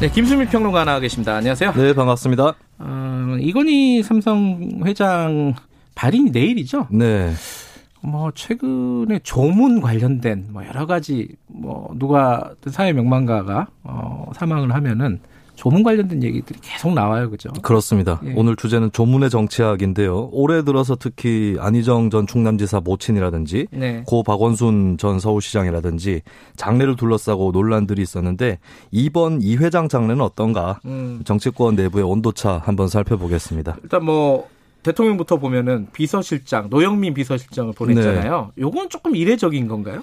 네, 김수민 평론가 나와 계십니다. 안녕하세요. 네, 반갑습니다. 어, 이건희 삼성 회장 발인이 내일이죠? 네. 뭐 최근에 조문 관련된 뭐 여러 가지 뭐 누가 사회 명망가가 어 사망을 하면은 조문 관련된 얘기들이 계속 나와요, 그죠? 그렇습니다. 예. 오늘 주제는 조문의 정치학인데요. 올해 들어서 특히 안희정 전 충남지사 모친이라든지 네. 고 박원순 전 서울시장이라든지 장례를 둘러싸고 논란들이 있었는데 이번 이 회장 장례는 어떤가? 음, 정치권 내부의 온도차 한번 살펴보겠습니다. 일단 뭐 대통령부터 보면은 비서실장 노영민 비서실장을 보냈잖아요. 요건 조금 이례적인 건가요?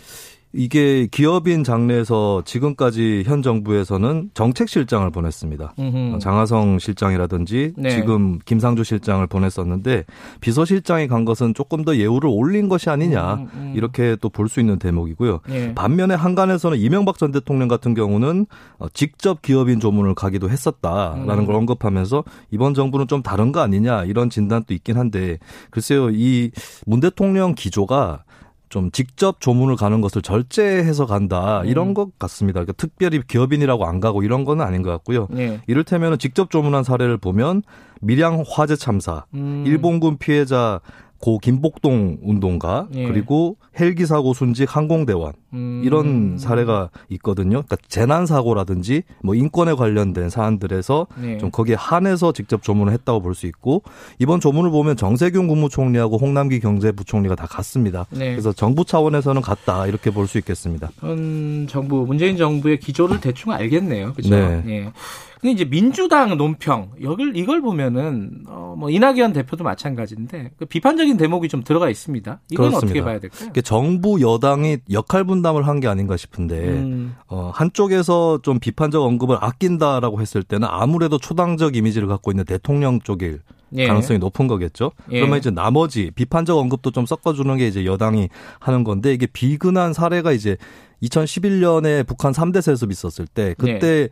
이게 기업인 장례에서 지금까지 현 정부에서는 정책실장을 보냈습니다. 음흠. 장하성 실장이라든지 네. 지금 김상조 실장을 보냈었는데 비서실장이 간 것은 조금 더 예우를 올린 것이 아니냐 음, 음. 이렇게 또 볼 수 있는 대목이고요. 예. 반면에 한간에서는 이명박 전 대통령 같은 경우는 어, 직접 기업인 조문을 가기도 했었다라는 음. 걸 언급하면서 이번 정부는 좀 다른 거 아니냐 이런 진단도 있긴 한데 글쎄요 이 문 대통령 기조가 좀 직접 조문을 가는 것을 절제해서 간다 이런 음. 것 같습니다. 그러니까 특별히 기업인이라고 안 가고 이런 건 아닌 것 같고요. 예. 이를테면 직접 조문한 사례를 보면 밀양 화재 참사, 음. 일본군 피해자 고 김복동 운동가 예. 그리고 헬기 사고 순직 항공대원 음. 이런 사례가 있거든요. 그러니까 재난 사고라든지 뭐 인권에 관련된 사안들에서 네. 좀 거기에 한해서 직접 조문을 했다고 볼 수 있고 이번 조문을 보면 정세균 국무총리하고 홍남기 경제부총리가 다 갔습니다. 네. 그래서 정부 차원에서는 갔다 이렇게 볼 수 있겠습니다. 현 정부 문재인 정부의 기조를 대충 알겠네요. 그렇죠? 네. 예. 근데 이제 민주당 논평 여길 이걸 보면은 어뭐 이낙연 대표도 마찬가지인데 그 비판적인 대목이 좀 들어가 있습니다. 이건 어떻게 그렇습니다. 봐야 될까요? 정부 여당이 역할 분담을 한 게 아닌가 싶은데 음, 어, 한쪽에서 좀 비판적 언급을 아낀다라고 했을 때는 아무래도 초당적 이미지를 갖고 있는 대통령 쪽일 예. 가능성이 높은 거겠죠. 예. 그러면 이제 나머지 비판적 언급도 좀 섞어주는 게 이제 여당이 하는 건데 이게 비근한 사례가 이제 2011년에 북한 3대 세습 있었을 때 그때 네.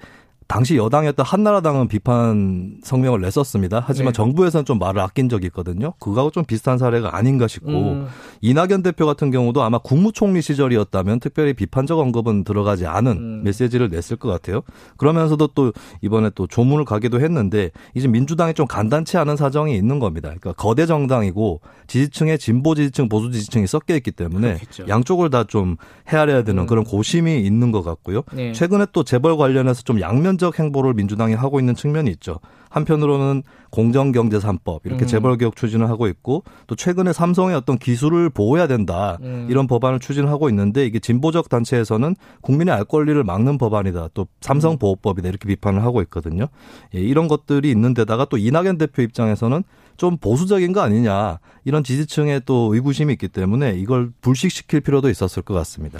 당시 여당이었던 한나라당은 비판 성명을 냈었습니다. 하지만 네. 정부에서는 좀 말을 아낀 적이 있거든요. 그거하고 좀 비슷한 사례가 아닌가 싶고 음, 이낙연 대표 같은 경우도 아마 국무총리 시절이었다면 특별히 비판적 언급은 들어가지 않은 음. 메시지를 냈을 것 같아요. 그러면서도 또 이번에 또 조문을 가기도 했는데 이제 민주당이 좀 간단치 않은 사정이 있는 겁니다. 그러니까 거대 정당이고 지지층에 진보 지지층, 보수 지지층이 섞여 있기 때문에 그렇겠죠. 양쪽을 다 좀 헤아려야 되는 음. 그런 고심이 있는 것 같고요. 네. 최근에 또 재벌 관련해서 좀 양면 적 행보를 민주당이 하고 있는 측면이 있죠. 한편으로는 공정경제 3법 이렇게 음. 재벌 개혁 추진을 하고 있고 또 최근에 삼성의 어떤 기술을 보호해야 된다 음. 이런 법안을 추진하고 있는데 이게 진보적 단체에서는 국민의 알 권리를 막는 법안이다 또 음. 삼성 보호법이다 이렇게 비판을 하고 있거든요. 예, 이런 것들이 있는데다가 또 이낙연 대표 입장에서는 좀 보수적인 거 아니냐 이런 지지층의 또 의구심이 있기 때문에 이걸 불식시킬 필요도 있었을 것 같습니다.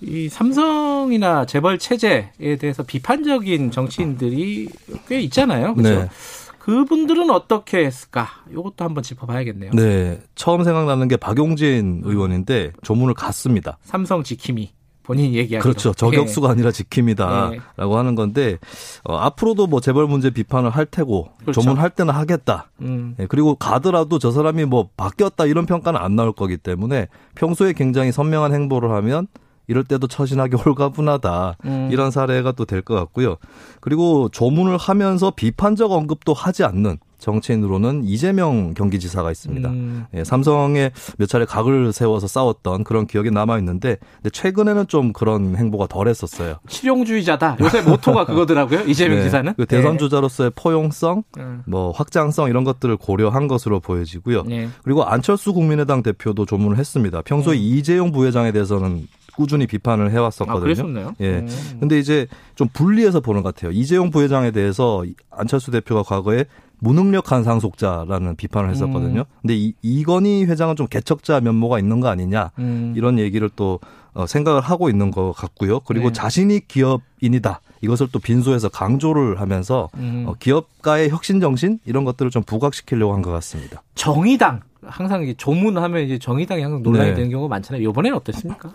이 삼성 이나 재벌 체제에 대해서 비판적인 정치인들이 꽤 있잖아요. 그렇죠? 네. 그분들은 어떻게 했을까? 이것도 한번 짚어봐야겠네요. 네, 처음 생각나는 게 박용진 의원인데 조문을 갔습니다. 삼성 지킴이 본인이 얘기하기로. 그렇죠. 저격수가 아니라 지킴이다라고 예. 하는 건데 어, 앞으로도 뭐 재벌 문제 비판을 할 테고 그렇죠. 조문할 때는 하겠다. 음. 예, 그리고 가더라도 저 사람이 뭐 바뀌었다 이런 평가는 안 나올 거기 때문에 평소에 굉장히 선명한 행보를 하면 이럴 때도 처신하기 홀가분하다. 음. 이런 사례가 또 될 것 같고요. 그리고 조문을 하면서 비판적 언급도 하지 않는 정치인으로는 이재명 경기지사가 있습니다. 음. 예, 삼성에 몇 차례 각을 세워서 싸웠던 그런 기억이 남아 있는데 최근에는 좀 그런 행보가 덜했었어요. 실용주의자다. 요새 모토가 그거더라고요. 이재명 네, 지사는. 그 대선 주자로서의 포용성, 네. 음. 뭐 확장성 이런 것들을 고려한 것으로 보여지고요. 네. 그리고 안철수 국민의당 대표도 조문을 했습니다. 평소 에 음. 이재용 부회장에 대해서는 꾸준히 비판을 아, 해왔었거든요. 그랬었나요? 예. 음. 근데 이제 좀 분리해서 보는 것 같아요. 이재용 부회장에 대해서 안철수 대표가 과거에 무능력한 상속자라는 비판을 했었거든요. 음. 근데 이, 이건희 회장은 좀 개척자 면모가 있는 거 아니냐 음. 이런 얘기를 또 어, 생각을 하고 있는 것 같고요. 그리고 네. 자신이 기업인이다. 이것을 또 빈소에서 강조를 하면서 음. 어, 기업가의 혁신 정신 이런 것들을 좀 부각시키려고 한 것 같습니다. 정의당 항상 조문하면 이제 정의당이 항상 논란이 네. 되는 경우가 많잖아요. 이번에는 어땠습니까?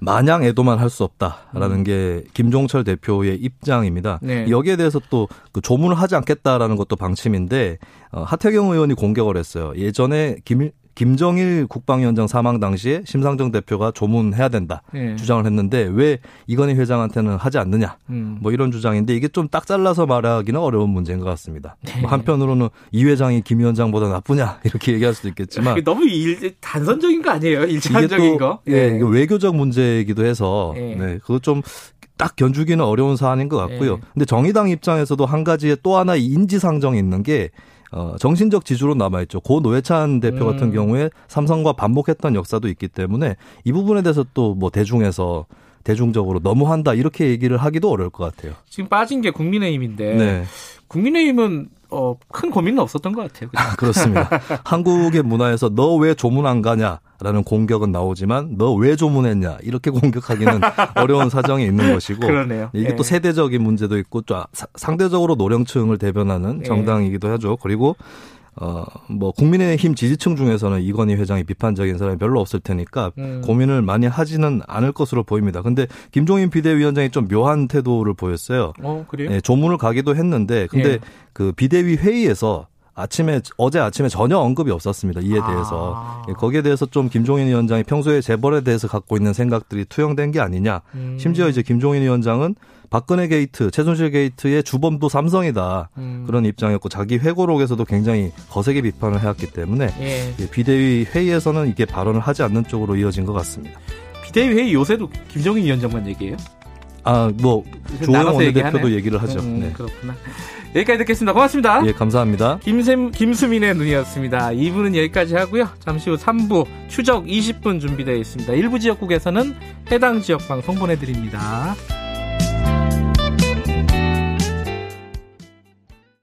마냥 애도만 할 수 없다라는 게 김종철 대표의 입장입니다. 네. 여기에 대해서 또 그 조문을 하지 않겠다라는 것도 방침인데 어, 하태경 의원이 공격을 했어요. 예전에 김 김정일 국방위원장 사망 당시에 심상정 대표가 조문해야 된다 네. 주장을 했는데 왜 이건희 회장한테는 하지 않느냐 음. 뭐 이런 주장인데 이게 좀 딱 잘라서 말하기는 어려운 문제인 것 같습니다. 네. 뭐 한편으로는 이 회장이 김 위원장보다 나쁘냐 이렇게 얘기할 수도 있겠지만 너무 일, 단선적인 거 아니에요? 또 거? 예, 이거 외교적 문제이기도 해서 예. 네, 그거 좀딱 견주기는 어려운 사안인 것 같고요. 예. 근데 정의당 입장에서도 한 가지의 또 하나 인지상정이 있는 게 어, 정신적 지주로 남아있죠. 고 노회찬 대표 음. 같은 경우에 삼성과 반목했던 역사도 있기 때문에 이 부분에 대해서 또 뭐 대중에서 대중적으로 너무한다 이렇게 얘기를 하기도 어려울 것 같아요. 지금 빠진 게 국민의힘인데 네. 국민의힘은 어, 큰 고민은 없었던 것 같아요. 그냥. 그렇습니다. 한국의 문화에서 너 왜 조문 안 가냐라는 공격은 나오지만 너 왜 조문했냐 이렇게 공격하기는 어려운 사정이 있는 것이고 그러네요. 이게 예. 또 세대적인 문제도 있고 또 사- 상대적으로 노령층을 대변하는 예. 정당이기도 하죠. 그리고 어 뭐 국민의힘 지지층 중에서는 이건희 회장이 비판적인 사람이 별로 없을 테니까 음. 고민을 많이 하지는 않을 것으로 보입니다. 근데 김종인 비대위원장이 좀 묘한 태도를 보였어요. 어 그래요? 예, 조문을 가기도 했는데 근데 예. 그 비대위 회의에서 아침에 어제 아침에 전혀 언급이 없었습니다. 이에 대해서 아. 예, 거기에 대해서 좀 김종인 위원장이 평소에 재벌에 대해서 갖고 있는 생각들이 투영된 게 아니냐. 음. 심지어 이제 김종인 위원장은 박근혜 게이트, 최순실 게이트의 주범도 삼성이다 음. 그런 입장이었고 자기 회고록에서도 굉장히 거세게 비판을 해왔기 때문에 예. 예, 비대위 회의에서는 이게 발언을 하지 않는 쪽으로 이어진 것 같습니다. 비대위 회의 요새도 김종인 위원장만 얘기해요? 아, 뭐 조영 원내대표도? 얘기를 하죠. 음, 네. 그렇구나. 여기까지 듣겠습니다. 고맙습니다. 예, 감사합니다. 김샘, 김수민의 눈이었습니다. 2부는 여기까지 하고요. 잠시 후 3부 추적 20분 준비되어 있습니다. 일부 지역국에서는 해당 지역 방송 보내드립니다.